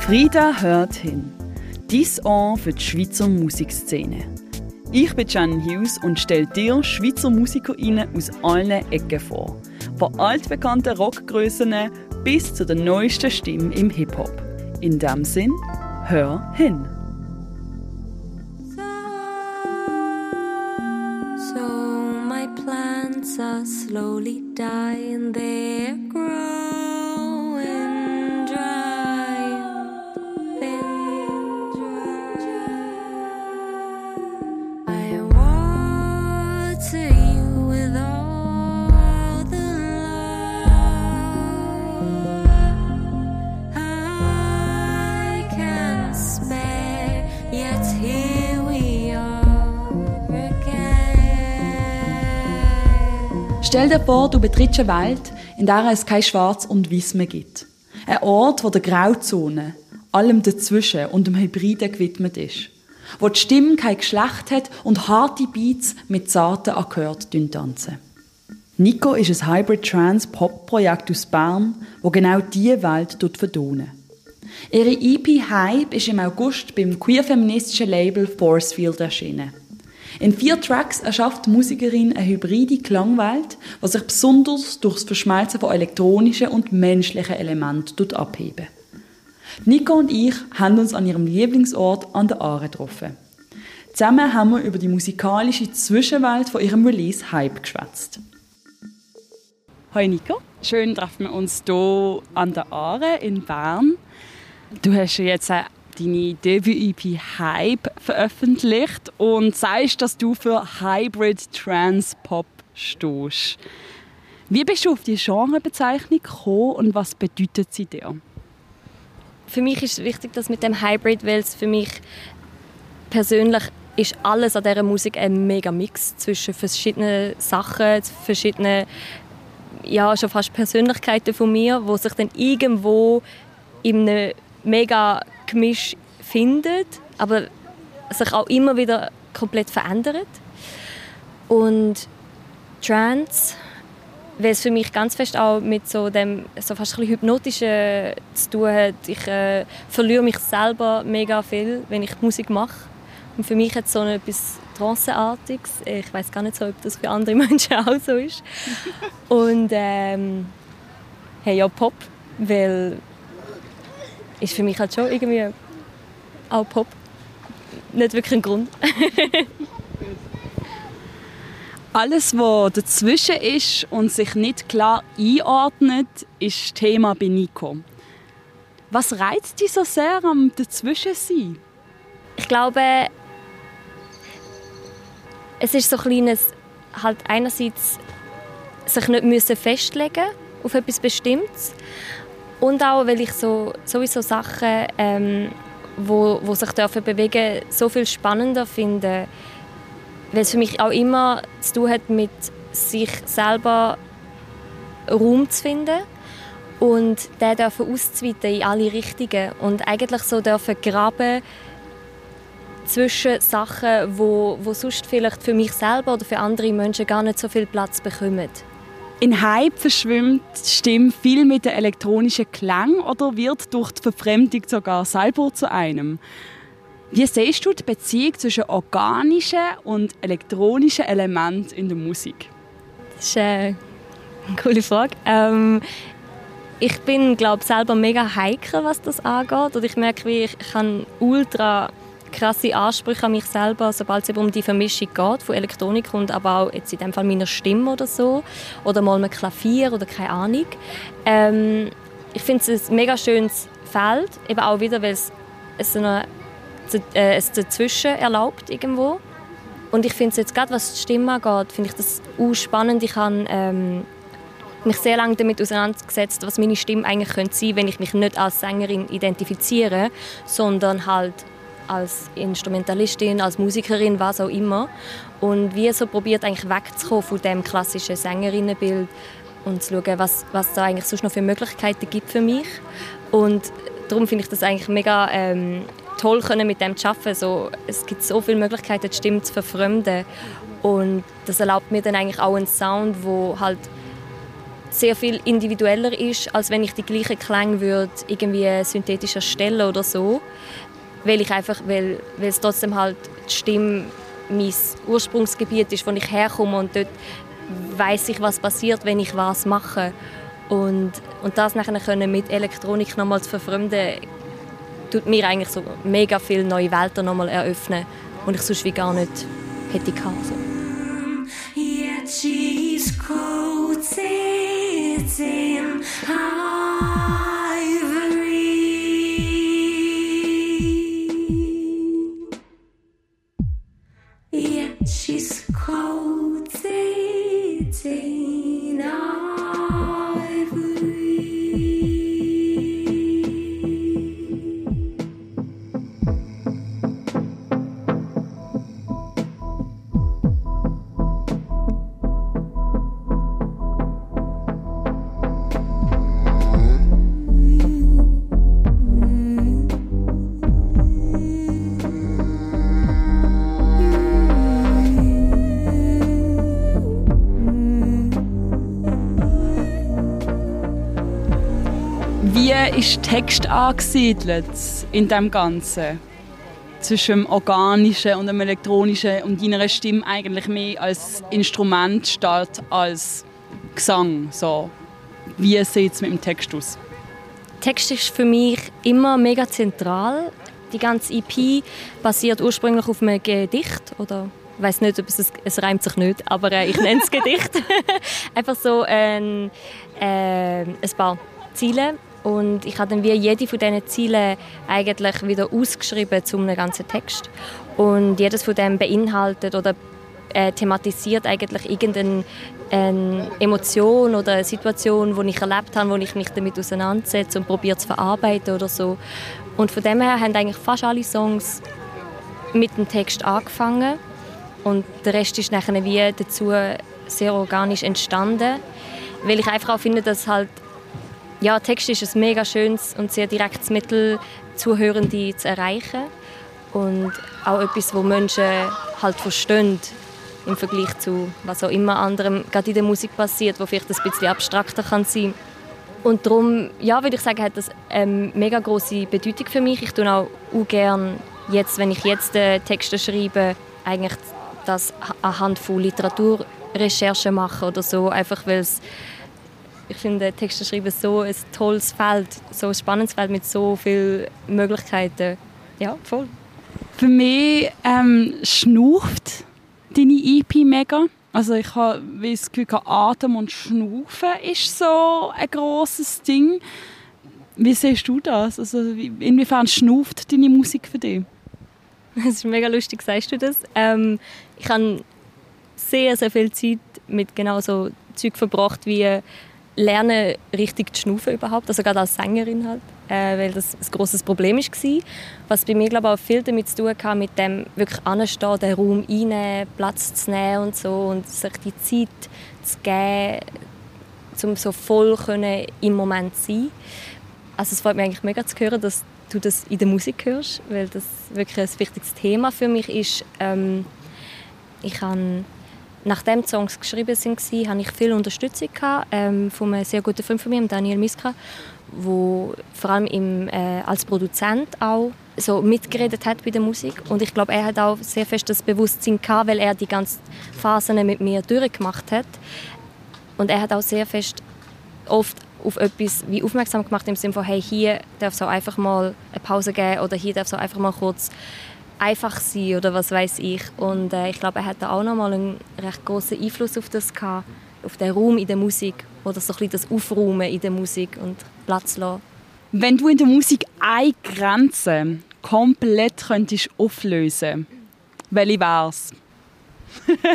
Frieda hört hin. Dies Ohr für die Schweizer Musikszene. Ich bin Jan Hughes und stelle dir Schweizer MusikerInnen aus allen Ecken vor. Von altbekannten Rockgrößen bis zu der neuesten Stimme im Hip-Hop. In dem Sinn, hör hin. So my plants are slowly dying, they're growing Stell dir vor, du betrittst eine Welt, in der es kein Schwarz und Weiß mehr gibt. Ein Ort, wo der Grauzone, allem dazwischen und dem Hybriden gewidmet ist. Wo die Stimme kein Geschlecht hat und harte Beats mit zarten Akkorden tanzen. Nico ist ein Hybrid-Trans-Pop-Projekt aus Bern, wo genau diese Welt vertonen. Ihre EP Hype ist im August beim queer-feministischen Label Forcefield erschienen. In vier Tracks erschafft die Musikerin eine hybride Klangwelt, die sich besonders durch das Verschmelzen von elektronischen und menschlichen Elementen abheben. Nico und ich haben uns an ihrem Lieblingsort an der Aare getroffen. Zusammen haben wir über die musikalische Zwischenwelt von ihrem Release Hype geschwätzt. Hi Nico, schön treffen wir uns hier an der Aare in Bern. Du hast jetzt äh, deine Debüt-EP Hype veröffentlicht und sagst, dass du für Hybrid Trans Pop stehst. Wie bist du auf die Genrebezeichnung gekommen und was bedeutet sie dir? für mich ist es wichtig, dass mit dem Hybrid, weil es für mich persönlich ist alles an dieser Musik ein mega Mix zwischen verschiedenen Sachen, verschiedenen ja schon fast Persönlichkeiten von mir, wo sich dann irgendwo in einem mega Gemisch findet, aber sich auch immer wieder komplett verändert. Und Trance weil es für mich ganz fest auch mit so dem so fast ein hypnotischen zu tun hat. Ich äh, verliere mich selber mega viel, wenn ich Musik mache. Und für mich hat es so etwas Tranceartiges. Ich weiß gar nicht so, ob das für andere Menschen auch so ist. Und ähm, hey, ja Pop, weil ist für mich halt schon irgendwie auch Pop. Nicht wirklich ein Grund. Alles, was dazwischen ist und sich nicht klar einordnet, ist Thema bei Nico. Was reizt dich so sehr am Dazwischensein? Ich glaube, es ist so ein kleines, halt einerseits sich nicht müssen festlegen auf etwas Bestimmtes und auch, weil ich so sowieso Sachen, ähm, wo, wo sich dürfen bewegen, so viel spannender finde, weil es für mich auch immer zu tun hat mit sich selber Raum zu finden und den dürfen auszuweiten in alle Richtungen und eigentlich so dürfen graben zwischen Sachen, wo, wo sonst vielleicht für mich selber oder für andere Menschen gar nicht so viel Platz bekommen. In Hype verschwimmt die Stimme viel mit der elektronischen Klang oder wird durch die Verfremdung sogar selber zu einem. Wie siehst du die Beziehung zwischen organischen und elektronischen Elementen in der Musik? Das ist eine coole Frage. Ähm, ich bin glaube selber mega heikel, was das angeht. Und ich merke, wie ich, habe ultra krasse Ansprüche an mich selber, sobald es um die Vermischung geht von Elektronik und aber auch jetzt in dem Fall meiner Stimme oder so oder mal ein Klavier oder keine Ahnung. Ähm, ich finde es ein mega schönes Feld, eben auch wieder, weil es, es eine äh, es dazwischen erlaubt irgendwo. Und ich finde es jetzt gerade, was die Stimme angeht, finde ich das auch spannend. Ich habe ähm, mich sehr lange damit auseinandergesetzt, was meine Stimme eigentlich könnte sein, wenn ich mich nicht als Sängerin identifiziere, sondern halt als Instrumentalistin, als Musikerin, was auch immer. Und wie so probiert eigentlich wegzukommen von dem klassischen Sängerinnenbild und zu schauen, was, was da eigentlich sonst noch für Möglichkeiten gibt für mich. Und darum finde ich das eigentlich mega ähm, toll können mit dem zu arbeiten. So, es gibt so viele Möglichkeiten, die Stimme zu verfremden. Und das erlaubt mir dann eigentlich auch einen Sound, wo halt sehr viel individueller ist, als wenn ich die gleichen Klänge würde irgendwie synthetisch erstellen oder so, weil ich einfach, weil, weil es trotzdem halt die Stimme mein Ursprungsgebiet ist, wo ich herkomme und dort weiß ich, was passiert, wenn ich was mache. Und, und das nachher können mit Elektronik nochmal zu verfremden, tut mir eigentlich so mega viele neue Welten nochmal eröffnen, die ich sonst wie gar nicht hätte gehabt. So. Yet she's coated in ivory. Ist Text angesiedelt in dem Ganzen? Zwischen dem Organischen und dem Elektronischen und deiner Stimme eigentlich mehr als Instrument statt als Gesang. So. Wie sieht es mit dem Text aus? Text ist für mich immer mega zentral. Die ganze EP basiert ursprünglich auf einem Gedicht oder ich weiß nicht, ob es, es reimt sich nicht, aber äh, ich nenne es Gedicht. Einfach so ein, äh, ein paar Ziele und ich habe dann wie jede von diesen Zielen eigentlich wieder ausgeschrieben zu einem ganzen Text. Und jedes von dem beinhaltet oder äh, thematisiert eigentlich irgendeine eine Emotion oder eine Situation, die ich erlebt habe, wo ich mich damit auseinandersetze und probiere zu verarbeiten oder so. Und von dem her haben eigentlich fast alle Songs mit dem Text angefangen. Und der Rest ist nachher wie dazu sehr organisch entstanden, weil ich einfach auch finde, dass halt ja, Text ist ein mega schönes und sehr direktes Mittel, Zuhörende zu erreichen und auch etwas, wo Menschen halt verstehen im Vergleich zu was auch immer anderem gerade in der Musik passiert, wo vielleicht ein bisschen abstrakter kann sein. Und darum, ja, würde ich sagen, hat das eine mega große Bedeutung für mich. Ich tue auch, auch gern jetzt, wenn ich jetzt äh, Texte schreibe, eigentlich das anhand von Literaturrecherchen machen oder so, einfach weil es ich finde Texte schreiben so ein tolles Feld, so ein spannendes Feld mit so vielen Möglichkeiten. Ja, voll. Für mich ähm, schnauft deine EP mega. Also ich habe das Gefühl, Atem und Schnaufen ist so ein grosses Ding. Wie siehst du das? Also wie- inwiefern schnauft deine Musik für dich? Es ist mega lustig, sagst du das. Ähm, ich habe sehr, sehr viel Zeit mit genau so Zeug verbracht, wie lernen, richtig zu schnaufen überhaupt. Also gerade als Sängerin halt. Äh, weil das ein grosses Problem war. Was bei mir glaube ich, auch viel damit zu tun hatte, mit dem wirklich anstehen, den Raum einnehmen, Platz zu nehmen und so und sich die Zeit zu geben, um so voll können im Moment zu sein. Also es freut mich eigentlich mega zu hören, dass du das in der Musik hörst, weil das wirklich ein wichtiges Thema für mich ist. Ähm, ich habe nachdem die Songs geschrieben waren, hatte ich viel Unterstützung gehabt, ähm, von einem sehr guten Freund von mir, Daniel Miska, wo vor allem im, äh, als Produzent auch so mitgeredet hat bei der Musik. Und ich glaube, er hat auch sehr fest das Bewusstsein gehabt, weil er die ganzen Phasen mit mir durchgemacht hat. Und er hat auch sehr fest oft auf etwas wie aufmerksam gemacht im Sinne von hey hier darf es auch einfach mal eine Pause geben oder hier darf es auch einfach mal kurz einfach sein oder was weiß ich und äh, ich glaube er hat da auch noch mal einen recht großen Einfluss auf das gehabt, auf den Raum in der Musik oder so ein bisschen das Aufräumen in der Musik und Platz lassen. Wenn du in der Musik eine Grenze komplett könntest auflösen, welche wär's?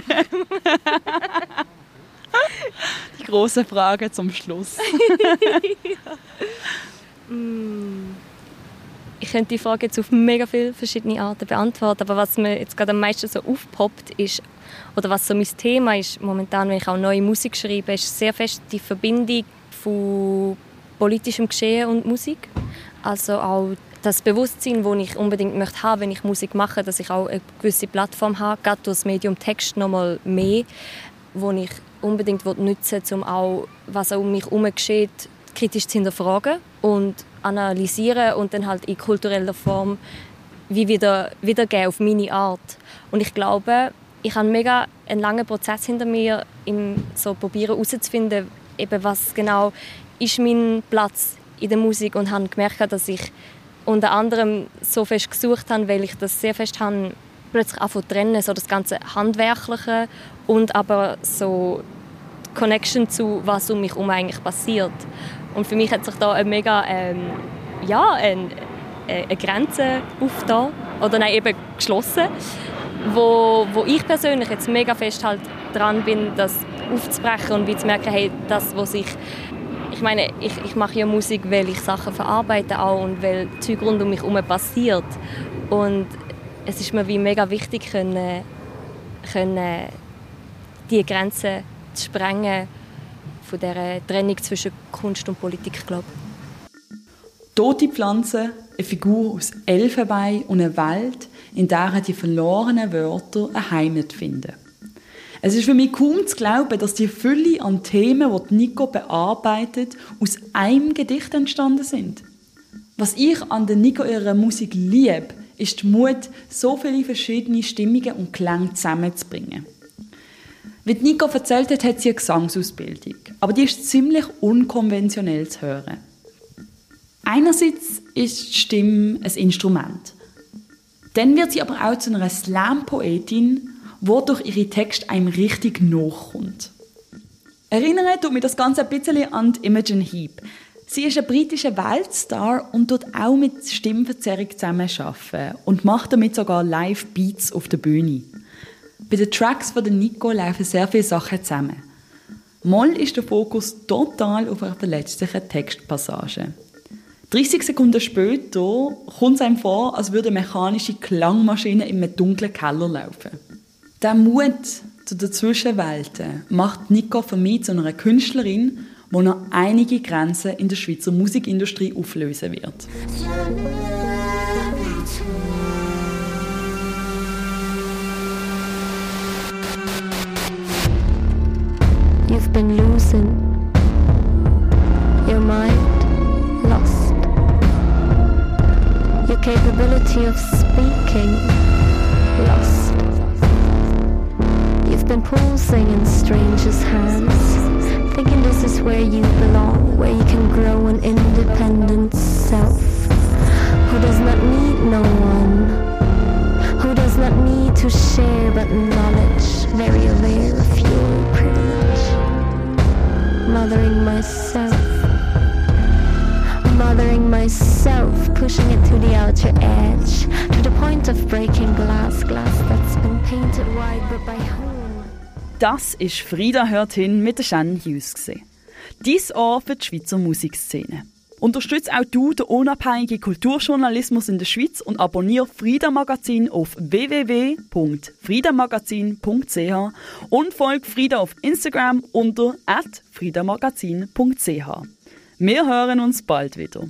Die große Frage zum Schluss. Ich könnte die Frage jetzt auf mega viele verschiedene Arten beantworten, aber was mir jetzt gerade am meisten so aufpoppt ist, oder was so mein Thema ist momentan, wenn ich auch neue Musik schreibe, ist sehr fest die Verbindung von politischem Geschehen und Musik. Also auch das Bewusstsein, das ich unbedingt möchte haben, wenn ich Musik mache, dass ich auch eine gewisse Plattform habe, gerade durch das Medium Text noch mal mehr, wo ich unbedingt nutzen will, um auch, was um mich herum geschieht, kritisch zu hinterfragen und analysieren und dann halt in kultureller Form wie wieder wiedergeben auf meine Art. Und ich glaube, ich habe mega einen langen Prozess hinter mir, im so probieren herauszufinden, eben was genau ist mein Platz in der Musik und habe gemerkt, dass ich unter anderem so fest gesucht habe, weil ich das sehr fest habe, plötzlich anfangen trennen, so das ganze Handwerkliche und aber so die Connection zu, was um mich herum eigentlich passiert. Und für mich hat sich da eine mega ähm, ja, eine, eine Grenze aufgetan, oder nein, eben geschlossen, wo, wo ich persönlich jetzt mega fest halt dran bin, das aufzubrechen und wie zu merken, hey, das, was ich ich meine, ich, ich mache ja Musik, weil ich Sachen verarbeite auch und weil Zeug rund um mich herum passiert. Und es ist mir wie mega wichtig, können, können die Grenzen zu sprengen von der Trennung zwischen Kunst und Politik, glaube Tote Pflanzen, eine Figur aus Elfenbein und eine Welt, in der die verlorenen Wörter eine Heimat finden. Es ist für mich kaum zu glauben, dass die Fülle an Themen, die Nico bearbeitet, aus einem Gedicht entstanden sind. Was ich an der Nico ihrer Musik liebe, ist die Mut, so viele verschiedene Stimmungen und Klänge zusammenzubringen. Wie Nico erzählt hat, hat sie eine Gesangsausbildung, aber die ist ziemlich unkonventionell zu hören. Einerseits ist die Stimme ein Instrument. Dann wird sie aber auch zu einer Slam-Poetin wodurch ihre Text einem richtig nachkommt. Erinnert tut mich das Ganze ein bisschen an Imogen Heap. Sie ist ein britischer Weltstar und tut auch mit Stimmverzerrung zusammenarbeiten und macht damit sogar Live-Beats auf der Bühne. Bei den Tracks von Nico laufen sehr viele Sachen zusammen. Moll ist der Fokus total auf einer verletzlichen Textpassage. 30 Sekunden später kommt es einem vor, als würde eine mechanische Klangmaschine in einem dunklen Keller laufen. Der Mut zu den Zwischenwelten macht Nico für mich zu einer Künstlerin, die noch einige Grenzen in der Schweizer Musikindustrie auflösen wird. You've been losing your mind, lost your capability of speaking, lost. You've been pulsing in strangers' hands, thinking this is where you belong, where you can grow an independent self, who does not need no one, who does not need to share but knowledge, very myself mothering myself, pushing it to the outer edge, to the point of breaking glass, glass that's been painted white, but by whom? Das ist Frieda hört hin mit Shannon Hughes. Dies Ohr für die Schweizer Musikszene. Unterstütze auch du den unabhängigen Kulturjournalismus in der Schweiz und abonniere Frieda Magazin auf www.friedamagazin.ch und folge Frieda auf Instagram unter @friedamagazin.ch. Wir hören uns bald wieder.